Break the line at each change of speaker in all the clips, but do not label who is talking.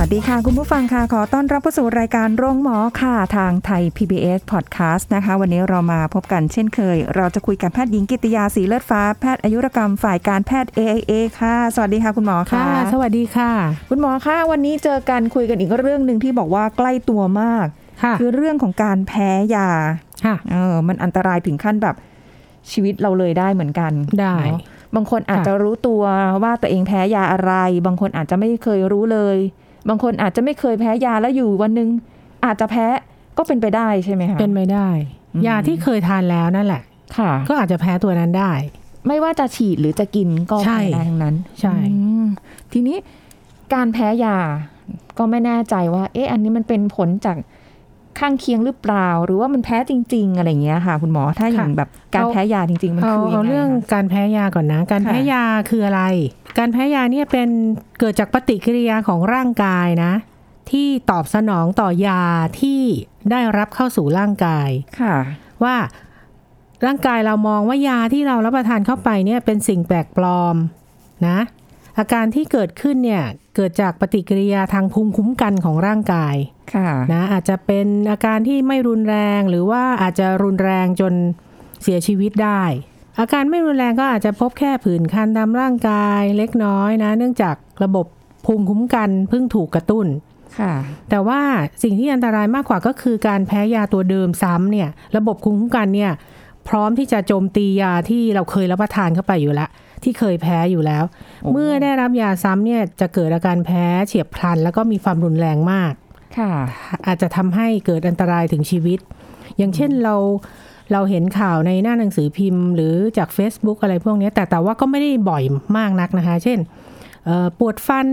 วัสดีค่ะคุณผู้ฟังค่ะขอต้อนรับเข้าสู่รายการโรงหมอค่ะทางไทย PBS Podcast นะคะ วันนี้เรามาพบกันเช่นเคย เราจะคุยกับแพทย์หญิงกิติยาสีเลือดฟ้าแพทย์อายุรกรรมฝ่ายการแพทย์ AIA ค่ะ สวัสดีค่ะ คุณหมอ
ค่ะ
ค่ะ
สวัสดีค่ะ
คุณหมอคะวันนี้เจอกันคุยกันอีกเรื่องหนึ่งที่บอกว่าใกล้ตัวมาก
ค่ะ
คือเรื่องของการแพ้ยา
ค่ะ
เออมันอันตรายถึงขั้นแบบชีวิตเราเลยได้เหมือนกัน
ได้
เนอะบางคนอาจ
ค่ะ
จะรู้ตัวว่าตัวเองแพ้ยาอะไร บางคนอาจจะไม่เคยรู้เลย บางคนอาจจะไม่เคยแพ้ยาแล้วอยู่วันหนึงอาจจะแพ้ก็เป็นไปได้ใช่ไหมคะ
เป็นไปได้
อืม
ยาที่เคยทานแล้วนั่นแหละ
ค่ะ
ก็อาจจะแพ้ตัวนั้นได้
ไม่ว่าจะฉีดหรือจะกินก็
ใช่
แพ้ได้ทั้งนั้น
ใช่
อืมทีนี้การแพ้ยาก็ไม่แน่ใจว่า เอ๊ะ อันนี้มันเป็นผลจาก ข้างเคียงหรือเปล่า หรือว่ามันแพ้จริง ๆ อะไรอย่างเงี้ยค่ะ คุณหมอถ้าอย่างแบบการแพ้ยาจริง ๆ มัน
เอา
คือยั
เอา
งไง
เรื่อง
คะ
การแพ้ยาก่อนนะ การ
ค่ะ
แพ้ยาคืออะไร การแพ้ยาเนี่ยเป็นเกิดจากปฏิกิริยาของร่างกายนะ ที่ตอบสนองต่อยาที่ได้รับเข้าสู่ร่างกาย
ค่ะ
ว่าร่างกายเรามองว่ายาที่เรารับประทานเข้าไปเนี่ยเป็นสิ่งแปลกปลอมนะอาการที่เกิดขึ้นเนี่ย เกิดจากปฏิกิริยาทางภูมิคุ้มกันของร่างกาย
ค่ะ
นะอาจจะเป็นอาการที่ไม่รุนแรงหรือว่าอาจจะรุนแรงจนเสียชีวิตได้ อาการไม่รุนแรงก็อาจจะพบแค่ผื่นคันตามร่างกายเล็กน้อยนะ เนื่องจากระบบภูมิคุ้มกันเพิ่งถูกกระตุ้น
ค่ะ
แต่ว่าสิ่งที่อันตรายมากกว่าก็คือการแพ้ยาตัวเดิมซ้ำเนี่ย ระบบภูมิคุ้มกันเนี่ย พร้อมที่จะโจมตียาที่เราเคยรับประทานเข้าไปอยู่แล้ว ที่เคยแพ้อยู่แล้ว
โอ้
เมื่อได้รับยาซ้ำเนี่ยจะเกิดอาการแพ้เฉียบพลัน แล้วก็มีความรุนแรงมาก
ค่ะ
อาจจะทำให้เกิดอันตรายถึงชีวิต อย่างเช่นเราเราเห็นข่าวในหน้าหนังสือพิมพ์ หรือจาก Facebook อะไรพวกเนี้ยแต่แต่ว่าก็ไม่ได้บ่อยมากนักนะคะ เช่นเอ่อปวดฟัน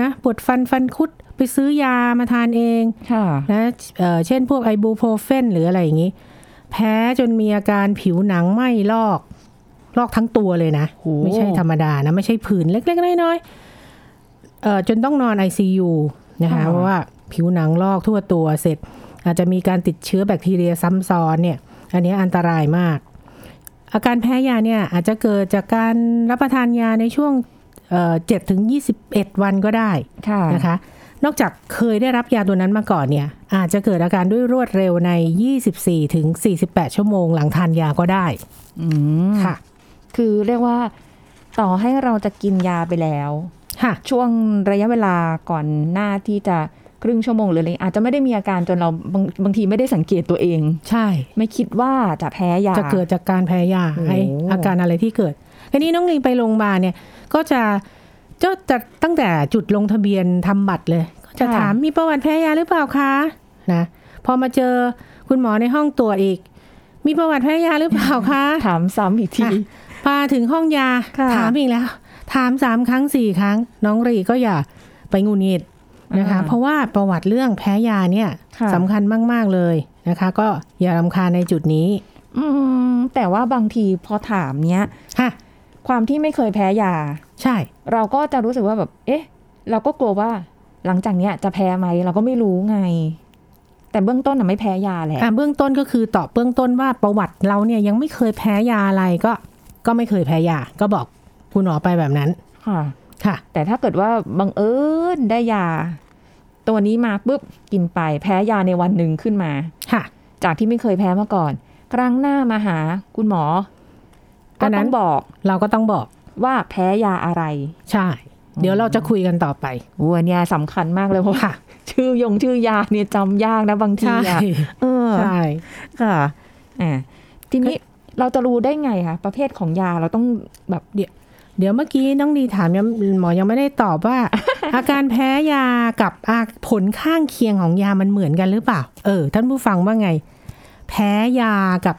นะปวดฟันฟันคุดไปซื้อยามาทานเอง
ค่ะ
นะเอ่อเช่นพวกไอบูโพรเฟนหรืออะไรอย่างนี้ แพ้จนมีอาการผิวหนังไหม้ลอก ลอกทั้งตัวเลยนะ
โอ้
ไม่ใช่ธรรมดานะ ไม่ใช่ผื่นเล็ก ๆ น้อยๆเอ่อจนต้องนอน ICU นะคะเพราะว่าผิวหนังลอกทั่วตัวเสร็จ อาจจะมีการติดเชื้อแบคทีเรียซ้ำซ้อนเนี่ย อันนี้อันตรายมาก อาการแพ้ยาเนี่ยอาจจะเกิดจากการรับประทานยาในช่วงเจ็ดถึงยี่สิบเอ็ดวันก็ได้
ค่ะ
นะคะ นอกจากเคยได้รับยาตัวนั้นมาก่อนเนี่ย อาจจะเกิดอาการด้วยรวดเร็วใน 24ถึง48 ชั่วโมงหลังทานยาก็ได้
อืม
ค่ะ
คือเรียกว่าต่อให้เราจะกินยาไปแล้ว
ค่ะ
ช่วงระยะเวลาก่อนหน้าที่จะครึ่งชั่วโมงหรืออะไรอาจจะไม่ได้มีอาการจนเราบางบางทีไม่ได้สังเกตตัวเอง
ใช่
ไม่คิดว่าจะแพ้ยา
จะเกิดจากการแพ้ยา
โอ้
ไออาการอะไรที่เกิดทีนี้น้องลิงไปโรงพยาบาลเนี่ย ก็จะก็จะตั้งแต่จุดลงทะเบียนทำบัตรเลย ก็จะถามมีประวัติแพ้ยาหรือเปล่าคะนะพอมาเจอคุณหมอในห้องตรวจอีก มีประวัติแพ้ยาหรือเปล่าคะ
ถามซ้ำอีกที
อะพาถึงห้องยา
ค่ะ
ถามอีกแล้ว ถามสามครั้งสี่ครั้ง น้องรีก็อย่าไปงูงิดนะคะ
อ่า
เพราะว่าประวัติเรื่องแพ้ยาเนี่ย
ค่ะ
สำคัญมาก ๆ เลยนะคะ ก็อย่ารำคาญในจุดนี้
อืมแต่ว่าบางทีพอถามเนี้ย
ฮะ
ความที่ไม่เคยแพ้ยา
ใช่
เราก็จะรู้สึกว่าแบบ เอ๊ะ เราก็กลัวว่า หลังจากเนี้ยจะแพ้ไหมเราก็ไม่รู้ไง แต่เบื้องต้นน่ะไม่แพ้ยาแหละ
อะเบื้องต้นก็คือตอบเบื้องต้นว่าประวัติเราเนี่ยยังไม่เคยแพ้ยาอะไรก็ ก็ไม่เคยแพ้ยาก็บอกคุณหมอไปแบบนั้น
ค่ะ
ค่ะ
แต่ถ้าเกิดว่าบังเอิญได้ยา ตัวนี้มาปุ๊บกินไปแพ้ยาในวันหนึ่งขึ้นมา
ค่ะ
จากที่ไม่เคยแพ้มาก่อน ครั้งหน้ามาหาคุณหมอ
อั
ก็
นนั้
ต้อนงบอก
เราก็ต้องบอก
ว่าแพ้ยาอะไร
ใช่ เดี๋ยวเราจะคุยกันต่อไป
วัวเนี่ยสำคัญมากเลยเพราะว่า
ค่ะ
ชื่อยงชื่อยาเนี่ยจำยากนะบางที
ใช่
อะเออ
ใช่
ค่ะอ่าทีนี้ เราจะรู้ได้ไงคะประเภทของยาเราต้องแบบ
เดี๋ยวเมื่อกี้น้องดีถามยังหมอยังไม่ได้ตอบว่า อาการแพ้ยากับอาผลข้างเคียงของยามันเหมือนกันหรือเปล่า เออ ท่านผู้ฟังว่าไง แพ้ยากับ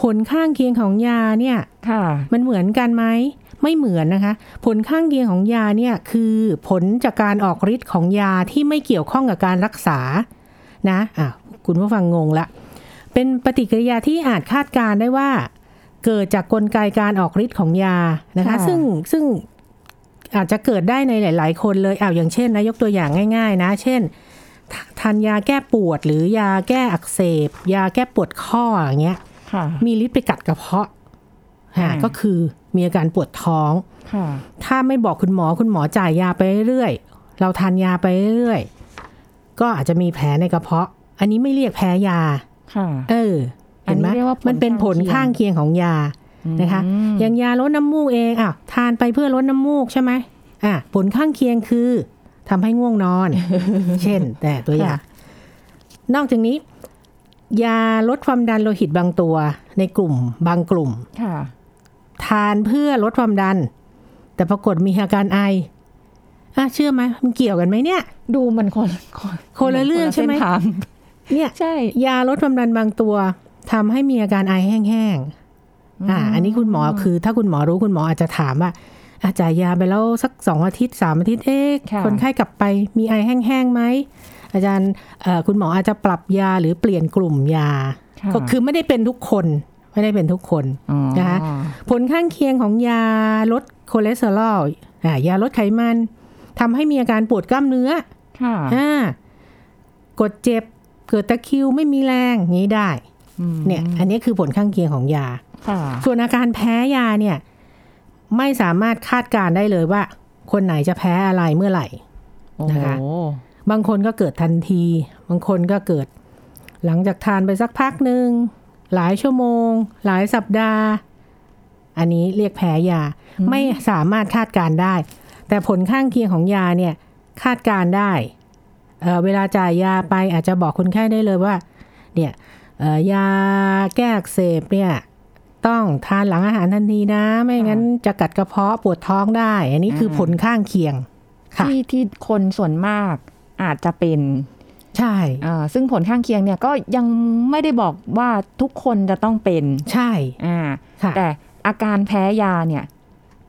ผลข้างเคียงของยาเนี่ย
ค่ะ
มันเหมือนกันไหมไม่เหมือนนะคะ ผลข้างเคียงของยาเนี่ยคือผลจากการออกฤทธิ์ของยาที่ไม่เกี่ยวข้องกับการรักษานะอะคุณผู้ฟังงงละเป็นปฏิกิริยาที่อาจคาดการณ์ได้ว่า เกิดจากกลไกการออกฤทธิ์ของยานะคะ
ค่ะ
ซึ่งซึ่งอาจจะเกิดได้ในหลาย ๆ คนเลยอ้าวอย่างเช่นนะยกตัวอย่างง่าย ๆ นะ เช่นททานยาแก้ปวดหรือยาแก้อักเสบ ยาแก้ปวดข้ออย่างเงี้ย
ค่ะ
มีฤทธิ์ไปกัดกระเพาะ
อ่า
ฮะก็คือมีอาการปวดท้อง
ค่ะ
ถ้าไม่บอกคุณหมอคุณหมอจ่ายยาไปเรื่อยๆเราทานยาไปเรื่อยๆก็อาจจะมีแผลในกระเพาะ อันนี้ไม่เรียกแพ้ยา
ค่ะ
เออ เห็นไหม
อันนี้เรียกว่าผล
มันเป็นผลข้างเคียงของยานะคะ อย่างยาลดน้ำมูกเองอะทานไปเพื่อลดน้ำมูกใช่ไหมอะผลข้างเคียงคือทำให้ง่วงนอน เช่น แต่ตัวอย่างนอกจากนี้ ยาลดความดันโลหิตบางตัวในกลุ่มบางกลุ่ม
ค่ะ
ทานเพื่อลดความดัน แต่ปรากฏมีอาการไออะเชื่อไหมมันเกี่ยวกันไหมเนี่ย
ดูมันคนคน
คนละเรื่องใช่ไหม
คนละส้นทาง
เนี่ย
ใช่
ยาลดความดันบางตัว ทำให้มีอาการไอแห้งๆอ่า อันนี้คุณหมอคือถ้าคุณหมอรู้คุณหมออาจจะถามว่าอาจ่ายยาไปแล้วสักสองอาทิตย์สามอาทิตย์เอ๊ะ
ค่ะ
คนไข้กลับไปมีไอแห้งๆไหมอาจารย์เอ่อคุณหมออาจจะปรับยาหรือเปลี่ยนกลุ่มยาะก็คือไม่ได้เป็นทุกคนไม่ได้เป็นทุกคน
อ๋อ
นะคะผลข้างเคียงของยาลดคอเลสเตอรอลอ่ายาลดไขมันทำให้มีอาการปวดกล้ามเนื้อ
ค่ะ
อ่ากดเจ็บเกิดตะคริวไม่มีแรงอย่างนี้ได้
อืม
เนี่ย อันนี้คือผลข้างเคียงของยา
ค่ะ
ส่วนอาการแพ้ยาเนี่ย ไม่สามารถคาดการณ์ได้เลยว่า คนไหนจะแพ้อะไรเมื่อไหร่
โอ้
นะคะ
โห
บางคนก็เกิดทันที บางคนก็เกิด หลังจากทานไปสักพักหนึ่งหลายชั่วโมง หลายสัปดาห์ อันนี้เรียกแพ้ยา ไม่สามารถคาดการณ์ได้ แต่ผลข้างเคียงของยาเนี่ย คาดการณ์ได้เอ่อเวลาจ่ายยาไปอาจจะบอกคนไข้ได้เลยว่า เนี่ยเอ่อ ยาแก้อักเสบเนี่ยต้องทานหลังอาหารทันทีนะ ไม่งั้นจะกัดกระเพาะปวดท้องได้ อันนี้คือผลข้างเคียงค่ะ
ที่ที่คนส่วนมากอาจจะเป็น
ใช่
อ่าซึ่งผลข้างเคียงเนี่ยก็ยังไม่ได้บอกว่าทุกคนจะต้องเป็น
ใช่
อ่า
ค่ะ
แต่อาการแพ้ยาเนี่ย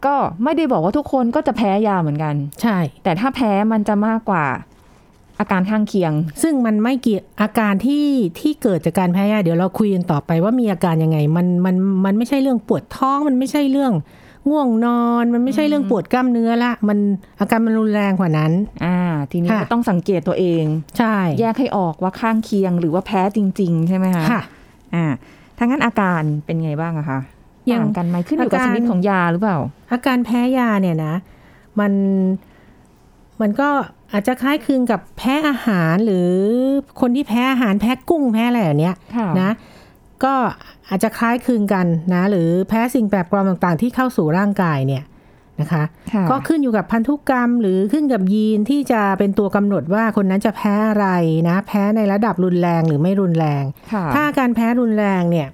ก็ไม่ได้บอกว่าทุกคนก็จะแพ้ยาเหมือนกัน
ใช่
แต่ถ้าแพ้มันจะมากกว่า อาการข้างเคียง
ซึ่งมันไม่เกี่ยวอาการที่ที่เกิดจากการแพ้ยาเดี๋ยวเราคุยกันต่อไปว่ามีอาการยังไง มันมันมันไม่ใช่เรื่องปวดท้องมันไม่ใช่เรื่องง่วงนอนมันไม่ใช่เรื่องปวดกล้ามเนื้อละ มันอาการมันรุนแรงกว่านั้น
อ่า ทีนี้
ค่ะ
ก็ต้องสังเกตตัวเอง
ใช่
แยกให้ออกว่าข้างเคียงหรือว่าแพ้จริง ๆ ใช่ไหมคะ
ค่ะ
อ่าถ้างั้นอาการเป็นไงบ้างอะคะ
อย่าง
ต่างกันไหมขึ้นอยู่กับ
อา
ช
การ
นิดของยาหรือเปล่า
อาการแพ้ยาเนี่ยนะ มันมันก็ อาจจะคล้ายคลึงกับแพ้อาหารหรือคนที่แพ้อาหารแพ้กุ้งแพ้อะไรแบบเนี้ย
ค่ะ
นะก็อาจจะคล้ายคลึงกันนะ หรือแพ้สิ่งแปลกปลอมต่างๆ ที่เข้าสู่ร่างกายเนี่ยนะคะ
ค่ะ
ก็ขึ้นอยู่กับพันธุกรรม หรือขึ้นกับยีนที่จะเป็นตัวกำหนดว่าคนนั้นจะแพ้อะไรนะ แพ้ในระดับรุนแรงหรือไม่รุนแรง
ค่ะ
ถ้าอาการแพ้รุนแรงเนี่ย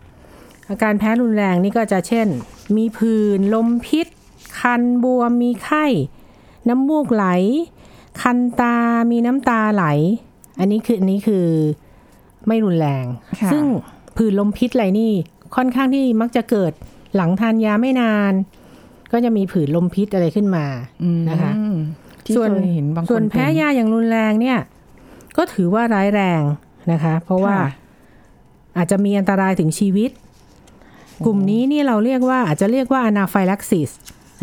อาการแพ้รุนแรงนี่ก็จะเช่น มีผื่นลมพิษ คันบวมมีไข้ น้ำมูกไหล คันตา มีน้ำตาไหล อันนี้คืออันนี้คือไม่รุนแรง
ค่ะ
ซึ่งผื่นลมพิษอะไรนี่ค่อนข้างที่มักจะเกิดหลังทานยาไม่นาน ก็จะมีผื่นลมพิษอะไรขึ้นมา
อืม
นะคะ
ที่
ส่วน
เคยเห็นบางคน
ส่วนแพ้
เป็
ยาอย่างรุนแรงเนี่ย ก็ถือว่าร้ายแรงนะคะ เพราะว่า
ค่ะ
อาจจะมีอันตรายถึงชีวิต กลุ่มนี้นี่เราเรียกว่าอาจจะเรียกว่าอนาไฟลักซิส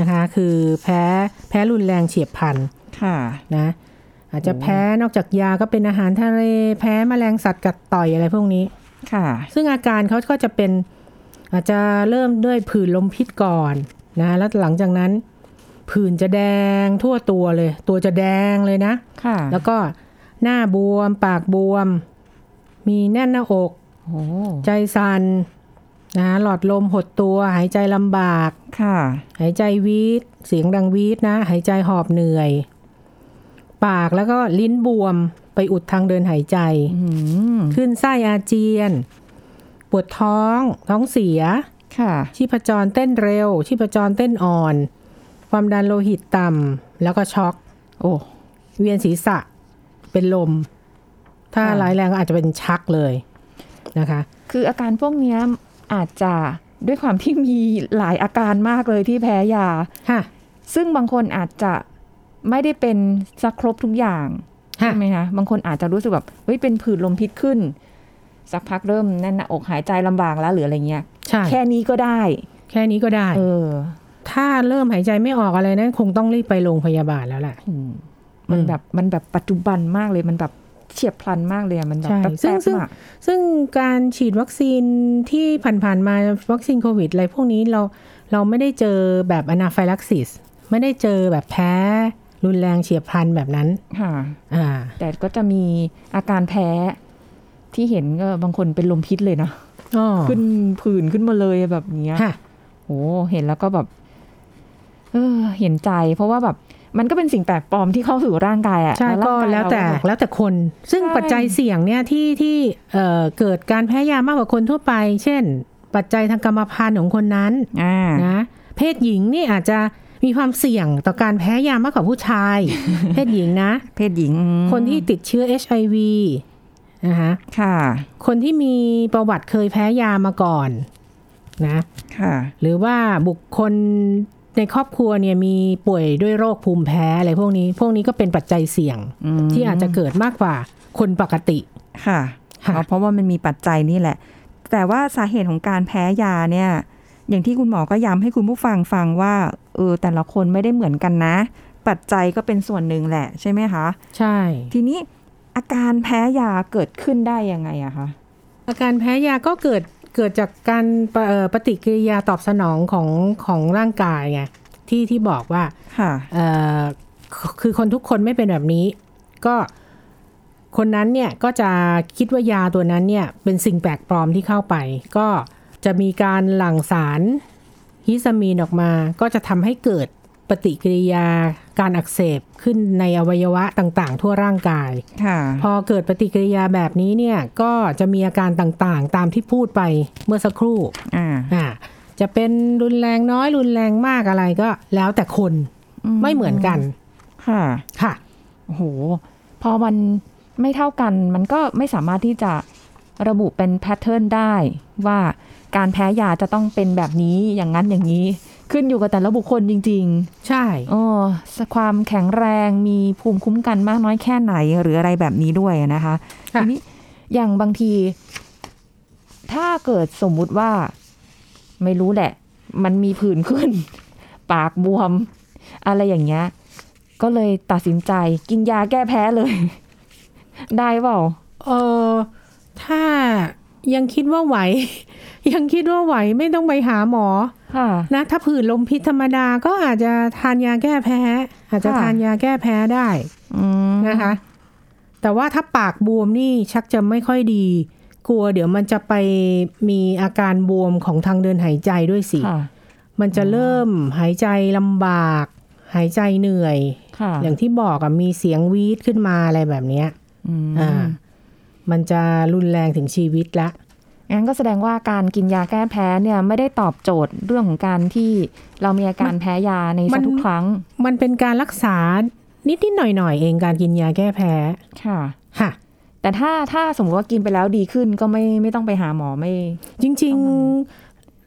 นะคะ คือแพ้แพ้รุนแรงเฉียบพลัน
ค่ะ
นะอาจจะแพ้นอกจากยาก็เป็นอาหารทะเลแพ้แมลงสัตว์กัดต่อยอะไรพวกนี้
ค่ะ
ซึ่งอาการเขาก็จะเป็นอาจจะเริ่มด้วยผื่นลมพิษก่อนนะแล้วหลังจากนั้น ผื่นจะแดงทั่วตัวเลย ตัวจะแดงเลยนะ
ค่ะ
แล้วก็หน้าบวม ปากบวม มีแน่นหน้าอก
โอ้
ใจสัน่นนะหลอดลมหดตัว หายใจลำบาก
ค่ะ
หายใจวีดเสียงดังวีดนะ หายใจหอบเหนื่อย ปากแล้วก็ลิ้นบวมไปอุดทางเดินหายใจ
อืม
ขึ้นไส้อาเจียน ปวดท้อง ท้องเสีย
ค่ะ
ชีพจรเต้นเร็ว ชีพจรเต้นอ่อน ความดันโลหิตต่ำแล้วก็ช็อก
โอ้
เวียนศีรษะ เป็นลม ถ้า
ค่ะ
ร้ายแรงก็อาจจะเป็นชักเลยนะคะ
คืออาการพวกเนี้ยอาจจะด้วยความที่มีหลายอาการมากเลยที่แพ้ยา
ค่ะ
ซึ่งบางคนอาจจะ ไม่ได้เป็นสักครบทุกอย่าง
ค่ะ
ใช่ไหมคะบางคนอาจจะรู้สึกแบบเฮ้ยเป็นผื่นลมพิษขึ้น สักพักเริ่มแน่นหน้าอกหายใจลำบากแล้วหรืออะไรเงี้ย
ใช่
แค่นี้ก็ได้
แค่นี้ก็ได้
เออ
ถ้าเริ่มหายใจไม่ออกอะไรนั้นคงต้องรีบไปโรงพยาบาลแล้วแหละ
อืมมัน
อืม
แบบมันแบบปัจจุบันมากเลยมันแบบเฉียบพลันมากเลยอะมันแบบ
ใช่
แป๊บ
ซึ่ง
ๆ
ซึ่ง
อะ
ซึ่งการฉีดวัคซีนที่ผ่านๆมาวัคซีนโควิดอะไรพวกนี้เราเราไม่ได้เจอแบบอนาไฟลักซิสไม่ได้เจอแบบแพ้ รุนแรงเฉียบพลันแบบนั้น
ค่ะ
อ่า
แต่ก็จะมีอาการแพ้ที่เห็นก็บางคนเป็นลมพิษเลยนะ
อ๋อ
ขึ้นผื่นขึ้นมาเลยแบบเนี้ย
ค่ะ
โอ้เห็นแล้วก็แบบ เออ เห็นใจ เพราะว่าแบบ มันก็เป็นสิ่งแปลกปลอมที่เข้าสู่ร่างกายอะ
ใช่
ร่าง
ก็
กาย
แล้วแต่
เราบบ
แล้วแต่คน ซึ่ง
ใช่
ปัจจัยเสี่ยงเนี่ยที่ที่เอ่อเกิดการแพ้ยามากกว่าคนทั่วไป เช่น ปัจจัยทางกรรมพันธุ์ของคนนั้น
อ่า
นะเพศหญิงนี่อาจจะ มีความเสี่ยงต่อการแพ้ยามากกว่าผู้ชาย เพศหญิงนะ
เพศหญิง
คนที่ติดเชื้อ HIV นะคะ
ค่ะ
คนที่มีประวัติเคยแพ้ยามาก่อนนะ
ค่ะ
หรือว่าบุคคลในครอบครัวเนี่ยมีป่วยด้วยโรคภูมิแพ้อะไรพวกนี้ พวกนี้ก็เป็นปัจจัยเสี่ยง
อืม
ที่อาจจะเกิดมากกว่าคนปกติ
ค่ะ
ค่ะ
อ๋อเพราะว่ามันมีปัจจัยนี่แหละ แต่ว่าสาเหตุของการแพ้ยาเนี่ย อย่างที่คุณหมอก็ย้ำให้คุณผู้ฟังฟังว่าเออแต่ละคนไม่ได้เหมือนกันนะ ปัจจัยก็เป็นส่วนหนึ่งแหละใช่ไหมคะ
ใช่
ทีนี้อาการแพ้ยาเกิดขึ้นได้ยังไงอะคะ
อาการแพ้ยาก็เกิดเกิดจากการปะเอ่อปฏิกิริยาตอบสนองของของร่างกายไงที่ที่บอกว่า
ค่ะ
เอ่อคือคือคนทุกคนไม่เป็นแบบนี้ ก็คนนั้นเนี่ยก็จะคิดว่ายาตัวนั้นเนี่ยเป็นสิ่งแปลกปลอมที่เข้าไป ก็ จะมีการหลั่งสารฮิสตามีนออกมา ก็จะทำให้เกิดปฏิกิริยาการอักเสบขึ้นในอวัยวะต่างๆ ทั่วร่างกาย
ค่ะ
พอเกิดปฏิกิริยาแบบนี้เนี่ยก็จะมีอาการต่างๆ ตามที่พูดไปเมื่อสักครู่
อ่า
อ่าจะเป็นรุนแรงน้อยรุนแรงมากอะไรก็แล้วแต่คนไม่เหมือนกัน
ค่ะ
ค่ะ
โอ้โห พอมันไม่เท่ากันมันก็ไม่สามารถที่จะระบุเป็นแพทเทิร์นได้ว่า การแพ้ยาจะต้องเป็นแบบนี้อย่างนั้นอย่างนี้ ขึ้นอยู่กับแต่ละบุคคลจริง
ใช่
ๆอ๋อความแข็งแรงมีภูมิคุ้มกันมากน้อยแค่ไหนหรืออะไรแบบนี้ด้วยนะคะ
ค่ะ
ทีนี้อย่างบางที ถ้าเกิดสมมุติว่า ไม่รู้แหละ มันมีผื่นขึ้น ปากบวม อะไรอย่างเงี้ย ก็เลยตัดสินใจกินยาแก้แพ้เลย ได้เปล่า
เออถ้า ยังคิดว่าไหว ยังคิดว่าไหวไม่ต้องไปหาหมอ
ค่ะ
นะถ้าผื่นลมพิษธรรมดาก็อาจจะทานยาแก้แพ้ อาจจะ
ค่ะ
ทานยาแก้แพ้ได้
อืม
นะคะ แต่ว่าถ้าปากบวมนี่ชักจะไม่ค่อยดี กลัวเดี๋ยวมันจะไปมีอาการบวมของทางเดินหายใจด้วยสิ
ค่ะ
มันจะเริ่มหายใจลำบาก หายใจเหนื่อย
ค่ะ
อย่างที่บอกอะมีเสียงวีดขึ้นมาอะไรแบบเนี้ย
อืม
อ่า มันจะรุนแรงถึงชีวิตละ
งั้นก็แสดงว่าการกินยาแก้แพ้เนี่ยไม่ได้ตอบโจทย์เรื่องของการที่เรามีอาการแพ้ยาใน
มั
สัก
น
ทุกครั้ง
มันเป็นการรักษานิดๆหน่อยๆเองการกินยาแก้แพ้
ค่ะ
ค่ะ
แต่ถ้าถ้าสมมติว่ากินไปแล้วดีขึ้นก็ไม่ไม่ต้องไปหาหมอไม่
จริง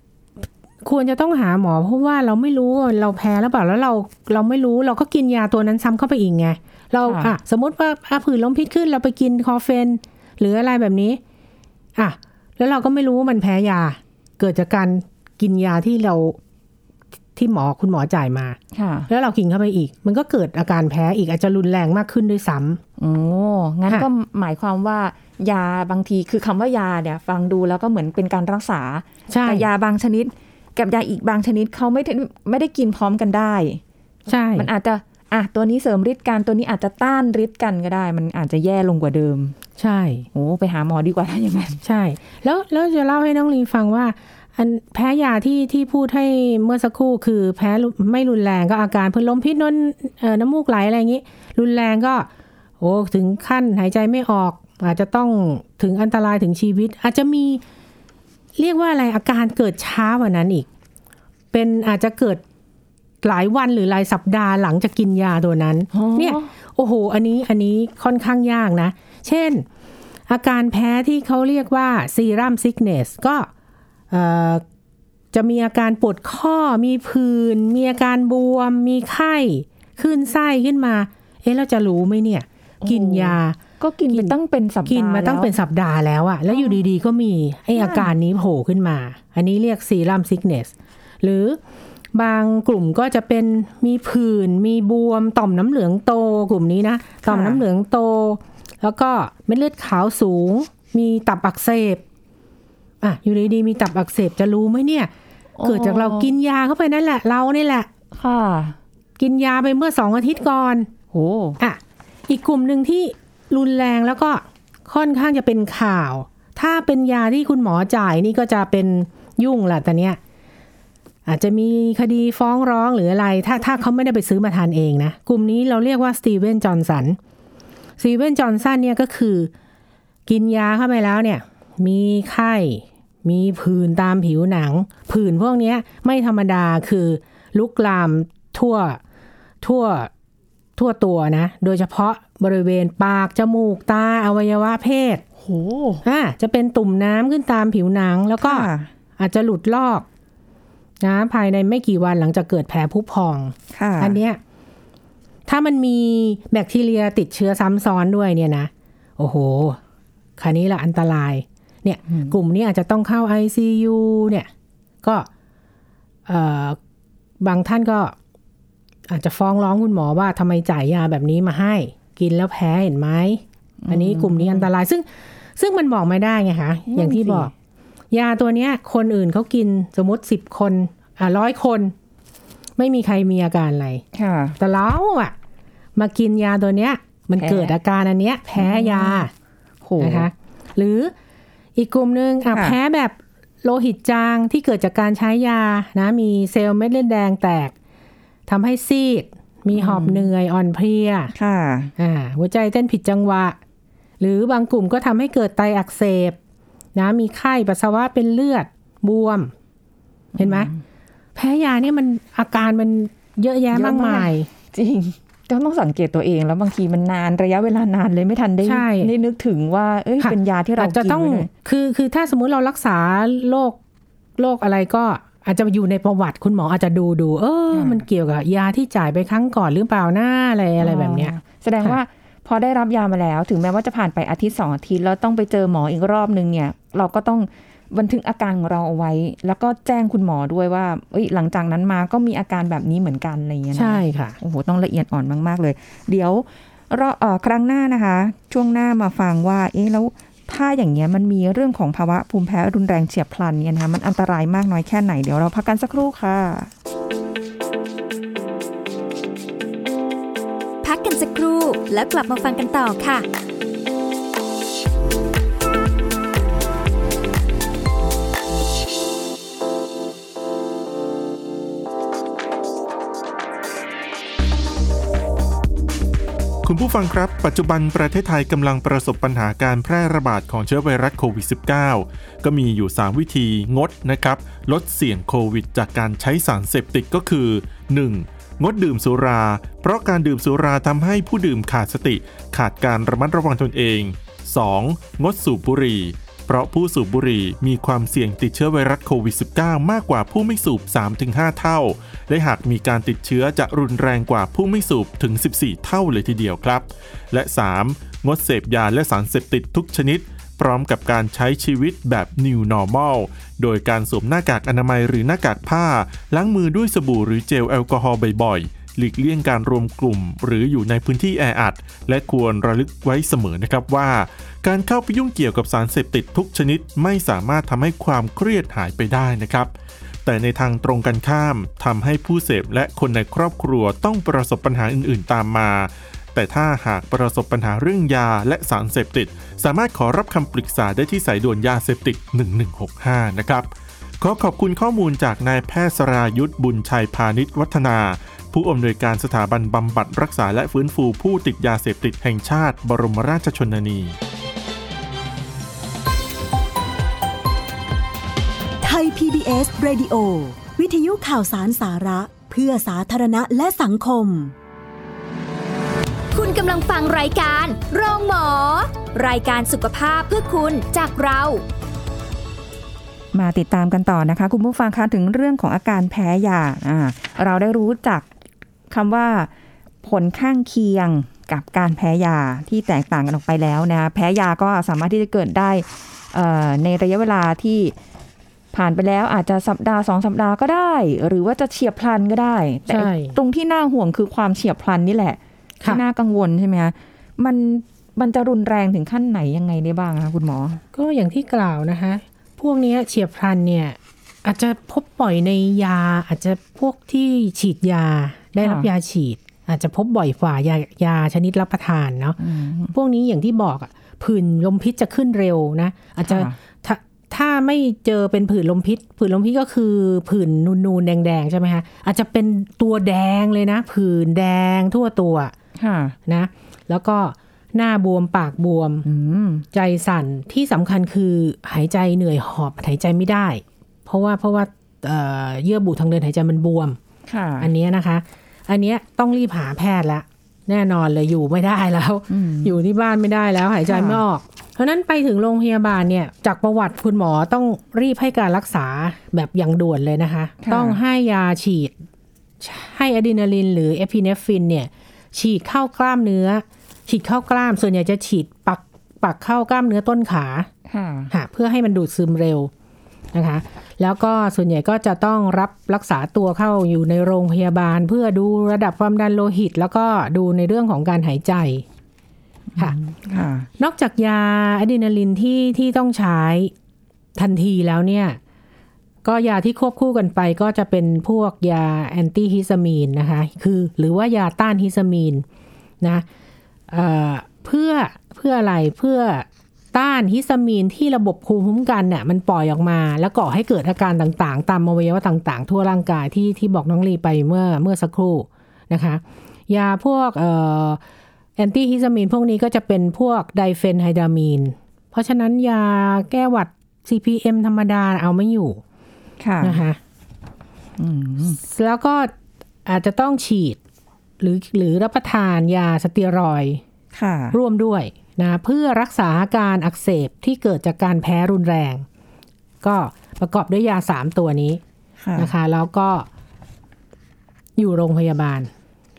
ๆ ควรจะต้องหาหมอ เพราะว่าเราไม่รู้ว่าเราแพ้หรือเปล่าแล้วเราเราไม่รู้เราก็กินยาตัวนั้นซ้ำเข้าไปอีกไง เราอะสมมติว่าอะผื่นลมพิษขึ้นเราไปกินคอเฟน หรืออะไรแบบนี้อะแล้วเราก็ไม่รู้ว่ามันแพ้ยา เกิดจากการกินยาที่เราที่หมอคุณหมอจ่ายมา
ค่ะ
แล้วเรากินเข้าไปอีก มันก็เกิดอาการแพ้อีกอาจจะรุนแรงมากขึ้นด้วยซ้ำ
โอ้งั้น
ค่ะ
ก็หมายความว่ายาบางทีคือคำว่ายาเนี่ย ฟังดูแล้วก็เหมือนเป็นการรักษา
ใช่
แต่ยาบางชนิด กับยาอีกบางชนิดเขาไม่ได้ไม่ได้กินพร้อมกันได้
ใช่
มันอาจจะ อะตัวนี้เสริมฤทธิ์กันตัวนี้อาจจะต้านฤทธิ์กันก็ได้ มันอาจจะแย่ลงกว่าเดิม
ใช่
โอ้ไปหาหมอดีกว่าถ้าอย่างนั้น
ใช่ แล้วแล้วจะเล่าให้น้องลีฟังว่า อันแพ้ยาที่ที่พูดให้เมื่อสักครู่คือแพ้รุไม่รุนแรงก็อาการเพิ่นลมพิษนนเอ่อน้ำมูกไหลอะไรอย่างนี้ รุนแรงก็โอ้ถึงขั้นหายใจไม่ออก อาจจะต้องถึงอันตรายถึงชีวิต อาจจะมีเรียกว่าอะไรอาการเกิดช้ากว่านั้นอีก เป็นอาจจะเกิด หลายวันหรือหลายสัปดาห์หลังจากกินยาตัวนั้น เนี่ยโอ้โห อันนี้อันนี้ค่อนข้างยากนะ เช่น อาการแพ้ที่เขาเรียกว่าซีรัมซิกเนสก็เอ่อจะมีอาการปวดข้อมีผื่นมีอาการบวม มีไข้ขึ้นไส้ขึ้นมา เอ๊ะเราจะรู้ไหมเนี่ย กินยา
ก็กินไปตั้งเป็นสัปดาห์
กินมาตั้งเป็น
แล้ว
สัปดาห์แล้วอะแล้วอยู่ดีๆก็มีไออาการนี้โผล่ขึ้นมา อันนี้เรียกซีรัมซิกเนสหรือ บางกลุ่มก็จะเป็นมีผื่น มีบวม ต่อมน้ำเหลืองโตกลุ่มนี้นะ ต่อมน้ำเหลืองโต แล้วก็เม็ดเลือดขาวสูง มีตับอักเสบ อะ อยู่ดีๆมีตับอักเสบจะรู้ไหมเนี่ย เกิดจากเรากินยาเข้าไปนั่นแหละ เรานี่แหละ
ค่ะ
กินยาไปเมื่อสองอาทิตย์ก่อน
โห
อะ อีกกลุ่มหนึ่งที่รุนแรงแล้วก็ค่อนข้างจะเป็นข่าว ถ้าเป็นยาที่คุณหมอจ่ายนี่ก็จะเป็นยุ่งแหละแต่เนี้ย อาจจะมีคดีฟ้องร้องหรืออะไร ถ้าถ้าเขาไม่ได้ไปซื้อมาทานเองนะ กลุ่มนี้เราเรียกว่าสตีเวนจอห์นสันสตีเวนจอห์นสันเนี่ยก็คือ กินยาเข้าไปแล้วเนี่ย มีไข้ มีผื่นตามผิวหนัง ผื่นพวกเนี้ยไม่ธรรมดาคือลุกลามทั่วทั่วทั่วตัวนะ โดยเฉพาะบริเวณปาก จมูก ตา อวัยวะเพศ
โห
อ่าจะเป็นตุ่มน้ำขึ้นตามผิวหนัง แล้วก็
ค่ะ
อาจจะหลุดลอก นะภายในไม่กี่วันหลังจากเกิดแผลผุพอง
ค่ะ
อันเนี้ยถ้ามันมีแบคทีเรียติดเชื้อซ้ำซ้อนด้วยเนี่ยนะ โอ้โหคันนี้ละอันตราย เนี่ย กลุ่มนี้อาจจะต้องเข้า ICU เนี่ย ก็เอ่อบางท่านก็อาจจะฟ้องร้องคุณหมอว่าทำไมจ่ายยาแบบนี้มาให้ กินแล้วแพ้เห็นไหม อันนี้กลุ่มนี้อันตรายซึ่ง ซึ่งมันบอกไม่ได้ไงคะ อย่างที่บอก ยาตัวเนี้ย คนอื่นเขากินสมมติสิบคนอะร้อยคน ไม่มีใครมีอาการอะไร
ค่ะ
แต่เราอะมากินยาตัวเนี้ย มัน
แพ้
เกิดอาการอันเนี้ย แพ้ยา
โห
นะคะ หรืออีกกลุ่มหนึ่งอะ
ค่ะ
แพ้แบบโลหิตจางที่เกิดจากการใช้ยานะ มีเซลล์เม็ดเลือดแดงแตกทำให้ซีด มีหอบเหนื่อยอ่อนเพลีย
ค่ะ
อ่า หัวใจเต้นผิดจังหวะ หรือบางกลุ่มก็ทำให้เกิดไตอักเสบ นะมีไข้ปัสสาวะเป็นเลือดบวม เห็นไหมแพ้ยาเนี่ยมันอาการมันเยอะแยะ
เยอะ
มาก
มาก
มาย
จริงก็ต้องสังเกตตัวเองแล้วบางทีมันนานระยะเวลานานเลยไม่ทันได้
ใช่
ได้นึกถึงว่าเอ้ย
ค่ะ
เป็นยาที่เรา
อาจจะ
กิน
ต้อง
ไว้เลย
คือคือถ้าสมมุติเรารักษาโรคโรคอะไรก็อาจจะอยู่ในประวัติคุณหมออาจจะดูดู เออ มันเกี่ยวกับยาที่จ่ายไปครั้งก่อนหรือเปล่าหน้าอะไรอะไรแบบเนี้ย
แสดง
ค่ะ
ว่า พอได้รับยามาแล้ว ถึงแม้ว่าจะผ่านไปอาทิตย์สองอาทิตย์แล้วต้องไปเจอหมออีกรอบนึงเนี่ย เราก็ต้องบันทึกอาการของเราเอาไว้ แล้วก็แจ้งคุณหมอด้วยว่าเอ้ยหลังจากนั้นมาก็มีอาการแบบนี้เหมือนกันอะไรอย่างเงี้ยนะ
ใช่ค่ะ
โอ้โหต้องละเอียดอ่อนมาก ๆ เลย เดี๋ยวเราเอ่อครั้งหน้านะคะ ช่วงหน้ามาฟังว่า เอ๊ะแล้วถ้าอย่างเงี้ยมันมีเรื่องของภาวะภูมิแพ้รุนแรงเฉียบพลันเนี่ยนะคะมันอันตรายมากน้อยแค่ไหนเดี๋ยวเราพักกันสักครู่ค่ะ
แล้วกลับมาฟังกันต่อค่ะ
คุณผู้ฟังครับ ปัจจุบันประเทศไทยกำลังประสบปัญหาการแพร่ระบาดของเชื้อไวรัสโควิด -19 ก็มีอยู่ 3 วิธีงดนะครับ ลดเสี่ยงโควิด จากการใช้สารเสพติดก็คือ 1. งดดื่มสุรา เพราะการดื่มสุราทำให้ผู้ดื่มขาดสติ ขาดการระมัดระวังตนเอง 2. งดสูบบุหรี่ เพราะผู้สูบบุหรี่มีความเสี่ยงติดเชื้อไวรัสโควิด -19 มากกว่าผู้ไม่สูบ 3-5 เท่า และหากมีการติดเชื้อจะรุนแรงกว่าผู้ไม่สูบถึง 14 เท่าเลยทีเดียวครับ และ 3. งดเสพยาและสารเสพติดทุกชนิด พร้อมกับการใช้ชีวิตแบบ New Normal โดยการสวมหน้ากากอนามัยหรือหน้ากากผ้า ล้างมือด้วยสบู่หรือเจลแอลกอฮอล์บ่อยๆ หลีกเลี่ยงการรวมกลุ่ม หรืออยู่ในพื้นที่แออัด และควรระลึกไว้เสมอนะครับว่า การเข้าไปยุ่งเกี่ยวกับสารเสพติดทุกชนิดไม่สามารถทำให้ความเครียดหายไปได้นะครับแต่ในทางตรงกันข้ามทำให้ผู้เสพและคนในครอบครัวต้องประสบปัญหาอื่น ๆ ตามมา แต่ถ้าหากประสบปัญหาเรื่องยาและสารเสพติด สามารถขอรับคำปรึกษาได้ที่สายด่วนยาเสพติด 1165 นะครับ ขอขอบคุณข้อมูลจากนายแพทย์สรายุทธบุญชัยพาณิชวัฒนา ผู้อำนวยการสถาบันบำบัดรักษาและฟื้นฟูผู้ติดยาเสพติดแห่งชาติ บรมราชชนนี
ไทย PBS Radio วิทยุข่าวสารสาระ เพื่อสาธารณะและสังคม
คุณกำลังฟังรายการโรงหมอ รายการสุขภาพเพื่อคุณจากเรา
มาติดตามกันต่อนะคะ คุณผู้ฟังคะถึงเรื่องของอาการแพ้ยาอ่าเราได้รู้จักคำว่า ผลข้างเคียงกับการแพ้ยาที่แตกต่างกันออกไปแล้วนะแพ้ยาก็สามารถที่จะเกิดได้เอ่อในระยะเวลาที่ผ่านไปแล้วอาจจะสัปดาห์สองสัปดาห์ก็ได้ หรือว่าจะเฉียบพลันก็ได้ แต่
ใช่
ตรงที่น่าห่วงคือความเฉียบพลันนี่แหละ ที่
ค่ะ
น่ากังวลใช่ไหมคะมันมันจะรุนแรงถึงขั้นไหนยังไงได้บ้างคะคุณหมอ
ก็อย่างที่กล่าวนะคะ พวกเนี้ยเฉียบพลันเนี่ยอาจจะพบบ่อยในยา อาจจะพวกที่ฉีดยาได้รับ
ค่ะ
ยาฉีด อาจจะพบบ่อยกว่ายายาชนิดรับประทานเนาะพวกนี้อย่างที่บอกอะผื่นลมพิษจะขึ้นเร็วนะ อาจจะ
ค่ะ
ถ้าถ้าไม่เจอเป็นผื่นลมพิษ ผื่นลมพิษก็คือผื่นนูนๆแดงๆใช่ไหมคะอาจจะเป็นตัวแดงเลยนะ ผื่นแดงทั่วตัว
ค่ะ
นะแล้วก็หน้าบวมปากบวม
อืม
ใจสั่นที่สำคัญคือหายใจเหนื่อยหอบหายใจไม่ได้ เพราะว่าเพราะว่าเอ่อเยื่อบุทางเดินหายใจมันบวม
ค่ะ
อันเนี้ยนะคะ อันเนี้ยต้องรีบหาแพทย์ละแน่นอนเลยอยู่ไม่ได้แล้ว
อืม
อยู่ที่บ้านไม่ได้แล้ว หายใจ
ค่ะ
ไม่ออก เพราะฉะนั้นไปถึงโรงพยาบาลเนี่ย จากประวัติคุณหมอต้องรีบให้การรักษาแบบอย่างด่วนเลยนะคะ
ค่ะ
ต้องให้ยาฉีด ให้อะดรีนาลินหรือเอพิเนฟฟินเนี่ย ฉีดเข้ากล้ามเนื้อ ฉีดเข้ากล้ามส่วนใหญ่จะฉีดปักปักเข้ากล้ามเนื้อต้นขา
ค่ะ
ค่ะเพื่อให้มันดูดซึมเร็วนะคะ แล้วก็ส่วนใหญ่ก็จะต้องรับรักษาตัวเข้าอยู่ในโรงพยาบาล เพื่อดูระดับความดันโลหิต แล้วก็ดูในเรื่องของการหายใจค่ะ
ค่ะ
นอกจากยาอะดรีนาลินที่ที่ต้องใช้ทันทีแล้วเนี่ย ก็ยาที่ควบคู่กันไปก็จะเป็นพวกยาแอนตี้ฮิสตามีนนะคะ คือหรือว่ายาต้านฮิสตามีนนะเเพื่อเพื่ออะไรเพื่อต้านฮิสตามีนที่ระบบภูมิคุ้มกันเนี่ยมันปล่อยออกมา แล้วก่อให้เกิดอาการต่างๆ ตามอวัยวะต่างๆ ทั่วร่างกายที่ที่บอกน้องลีไปเมื่อเมื่อสักครู่นะคะยาพวกแอนตี้ฮิสตามีนพวกนี้ก็จะเป็นพวก diphenhydramine เพราะฉะนั้นยาแก้หวัด CPM ธรรมดาเอาไม่อยู่ นะคะ
อืม
แล้วก็อาจจะต้องฉีด หรือหรือรับประทานยาสเตียรอยด์
ค่ะ
ร่วมด้วยนะเพื่อรักษาอาการอักเสบที่เกิดจากการแพ้รุนแรง ก็ประกอบด้วยยาสามตัวนี้
ค่ะ
นะคะ แล้วก็อยู่โรงพยาบาล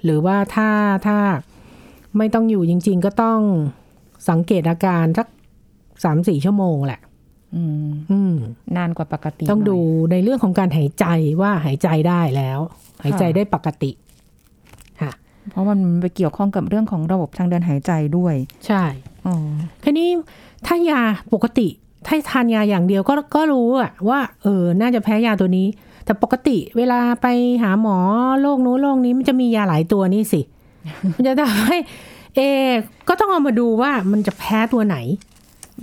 หรือว่าถ้าถ้าไม่ต้องอยู่จริง ๆ ก็ต้องสังเกตอาการสักสามสี่ชั่วโมงแหละ
อืม
อืม
นานกว่าปกติ
ต้อง
หน่ย
ดูในเรื่องของการหายใจว่าหายใจได้แล้ว หายใจได้ปกติค่ะ
เพราะมันไปเกี่ยวข้องกับเรื่องของระบบทางเดินหายใจด้วย
ใช่
อ๋อ
ทีนี้ถ้ายาปกติถ้าทานยาอย่างเดียวก็ก็รู้อะว่าเออน่าจะแพ้ยาตัวนี้ แต่ปกติเวลาไปหาหมอโรคนู้นโรคนี้มันจะมียาหลายตัวนี่สิ มันจะทำให้เออก็ต้องเอามาดูว่ามันจะแพ้ตัวไหน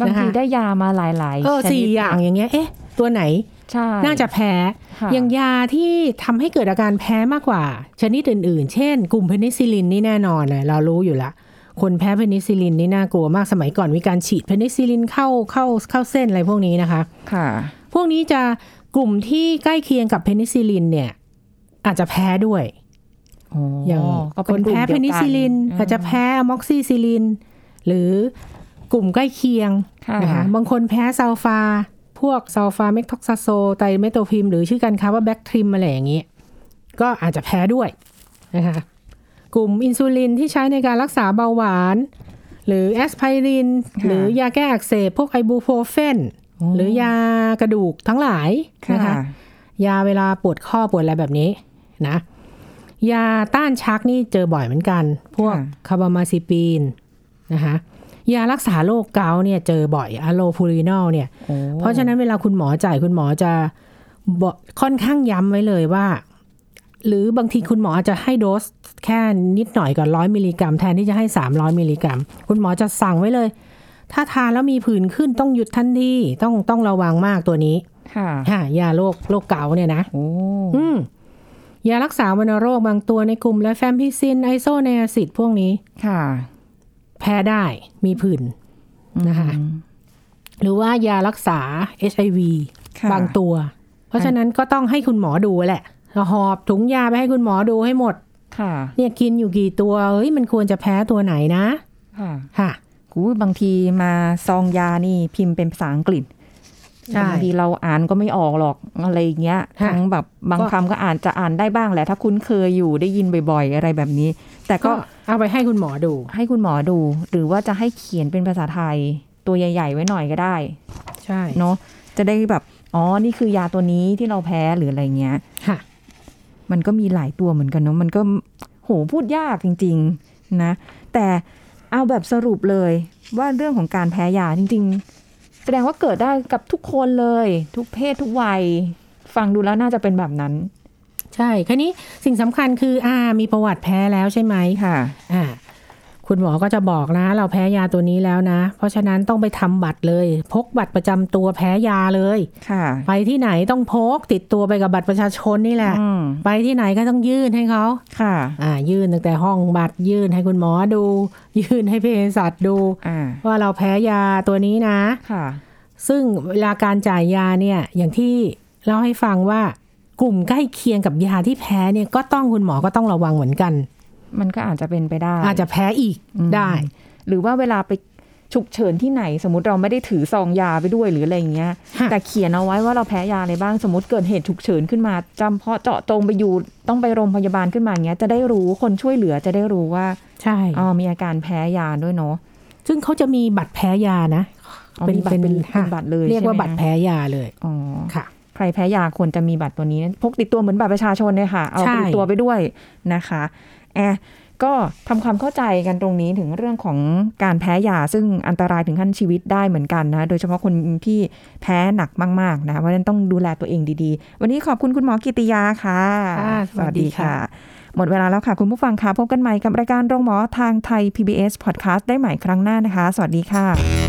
บางที
นะคะ
ได้ยามาหลายๆ
เออ
ชนิด
สี่อย่างอย่างเงี้ยเอ๊ะ ตัวไหน
ใช่
น่าจะแพ้
ค่ะ
อย่างยาที่ทำให้เกิดอาการแพ้มากกว่า ชนิดอื่น ๆ เช่น กลุ่มเพนิซิลินนี่แน่นอนนะเรารู้อยู่ละคนแพ้เพนิซิลินนี่น่ากลัวมากสมัยก่อนมีการฉีดเพนิซิลินเข้าเข้าเข้าเส้นอะไรพวกนี้นะคะ
ค่ะ
พวกนี้จะกลุ่มที่ใกล้เคียงกับเพนิซิลินเนี่ย อาจจะแพ้ด้วยอย่าง
ก็
คน
กลุ่ม
แพ้เพนิซิลิน
เดียวกั
อาจจะแพ้อะม็อกซิซิลิน หรือ กลุ่มใกล้เคียง
ค่ะ
นะคะบางคนแพ้ซัลฟา พวก sulfamethoxazole trimethoprim หรือชื่อการค้าว่า Bactrim อะไรอย่างนี้ ก็อาจจะแพ้ด้วยนะคะกลุ่มอินซูลินที่ใช้ในการรักษาเบาหวาน หรือแอสไพริน
ค่ะ
หรือยาแก้อักเสบพวก ibuprofen โอ้หรือยากระดูกทั้งหลายนะคะ
ค่ะ
ยาเวลาปวดข้อปวดอะไรแบบนี้นะยาต้านชักนี่เจอบ่อยเหมือนกัน พวก
ค่ะ
carbamazepine นะคะ ยารักษาโรคเกาต์เนี่ยเจอบ่อย allopurinol เนี่ย
โอ้
เพราะฉะนั้นเวลาคุณหมอจ่ายคุณหมอจะบอกค่อนข้างย้ำไว้เลยว่า หรือบางทีคุณหมออาจจะให้โดสแค่นิดหน่อยก่อนร้อยมิลลิกรัมแทนที่จะให้300มิลลิกรัม คุณหมอจะสั่งไว้เลย ถ้าทานแล้วมีผื่นขึ้นต้องหยุดทันทีต้องต้องระวังมากตัวนี้
ค่ะ
ค่ะยาโรคโรคเกาต์เนี่ยนะ
โอ้
อืมยารักษาวัณโรคบางตัวในกลุ่มและแฟมพิซินไอโซเนอาซิดพวกนี้
ค่ะ
แพ้ได้มีผื่นนะคะ
อืม
หรือว่ายารักษา HIV
ค่ะ
บางตัว เพราะฉะนั้นก็ต้องให้คุณหมอดูแหละหอบถุงยาไปให้คุณหมอดูให้หมด
ค่ะ
เนี่ยกินอยู่กี่ตัวเฮ้ยมันควรจะแพ้ตัวไหนนะ
ค่ะ
ค่ะ
หูบางทีมาซองยานี่พิมพ์เป็นภาษาอังกฤษ
ใช่
บางทีเราอ่านก็ไม่ออกหรอกอะไรอย่างเงี้ย
ค่ะ
ทั้งแบบบาง
ก็
คำก็อ่านจะอ่านได้บ้างแหละ ถ้าคุ้นเคยอยู่ได้ยินบ่อยๆ อะไรแบบนี้ แต่
ก็
ก็
เอาไปให้คุณหมอดู
ให้คุณหมอดู หรือว่าจะให้เขียนเป็นภาษาไทย ตัวใหญ่ ๆ ไว้หน่อยก็ได้
ใช่
เนาะจะได้แบบอ๋อนี่คือยาตัวนี้ที่เราแพ้หรืออะไรเงี้ย
ค่ะ
มันก็มีหลายตัวเหมือนกันเนาะมันก็โหพูดยากจริง ๆ นะ แต่เอาแบบสรุปเลยว่าเรื่องของการแพ้ยาจริงๆแส ดงว่าเกิดได้กับทุกคนเลย ทุกเพศทุกวัย ฟังดูแล้วน่าจะเป็นแบบนั้น
ใช่คันนี้สิ่งสำคัญคืออ่ามีประวัติแพ้แล้วใช่ไหม
ค่ะ
อ่า คุณหมอก็จะบอกนะ เราแพ้ยาตัวนี้แล้วนะ เพราะฉะนั้นต้องไปทำบัตรเลย พกบัตรประจำตัวแพ้ยาเลย
ค่ะ
ไปที่ไหนต้องพกติดตัวไปกับบัตรประชาชนนี่แหละ
อืม
ไปที่ไหนก็ต้องยื่นให้เขา
ค่ะ
อ่า ยื่นตั้งแต่ห้องบัตรยื่นให้คุณหมอดู ยื่นให้เภสัชดู
อ่า
ว่าเราแพ้ยาตัวนี้นะ
ค่ะ
ซึ่งเวลาการจ่ายยาเนี่ยอย่างที่เล่าให้ฟังว่ากลุ่มใกล้เคียงกับยาที่แพ้เนี่ยก็ต้องคุณหมอก็ต้องระวังเหมือนกัน
มันก็อาจจะเป็นไปได้
อาจจะแพ้อีก
อืม
ได้
หรือว่าเวลาไปฉุกเฉินที่ไหน สมมติเราไม่ได้ถือซองยาไปด้วยหรืออะไรอย่างเงี้ย
ค่ะ
แต่เขียนเอาไว้ว่าเราแพ้ยาอะไรบ้างสมมติเกิดเหตุฉุกเฉินขึ้นมาจำเพาะเจาะจงไปอยู่ต้องไปโรงพยาบาลขึ้นมาอย่างเงี้ยจะได้รู้คนช่วยเหลือจะได้รู้ว่า
ใช่
อ๋อมีอาการแพ้ยาด้วยเนาะ
ซึ่งเขาจะมีบัตรแพ้ยานะ
อ๋อมีบัตรเป็น
ค่ะ
เป็นบัตรเลย
เรียกว่า
ใช่ไหม
บัตรแพ้ยาเลย
อ๋อ
ค่ะ
ใครแพ้ยาควรจะมีบัตรตัวนี้พกติดตัวเหมือนบัตรประชาชนเลยค่ะ เอา
ใช่
ติดตัวไปด้วยนะคะแอะก็ทำความเข้าใจกันตรงนี้ถึงเรื่องของการแพ้ยาซึ่งอันตรายถึงขั้นชีวิตได้เหมือนกันนะ โดยเฉพาะคนที่แพ้หนักมาก ๆ นะเพราะฉะนั้นต้องดูแลตัวเองดีๆ วันนี้ขอบคุณคุณหมอกิติยาค่ะ
ค่ะสวัสดีค่ะ
หมดเวลาแล้วค่ะ คุณผู้ฟังค่ะ พบกันใหม่กับรายการโรงหมอทางไทย PBS Podcast ได้ใหม่ครั้งหน้านะคะ สวัสดีค่ะ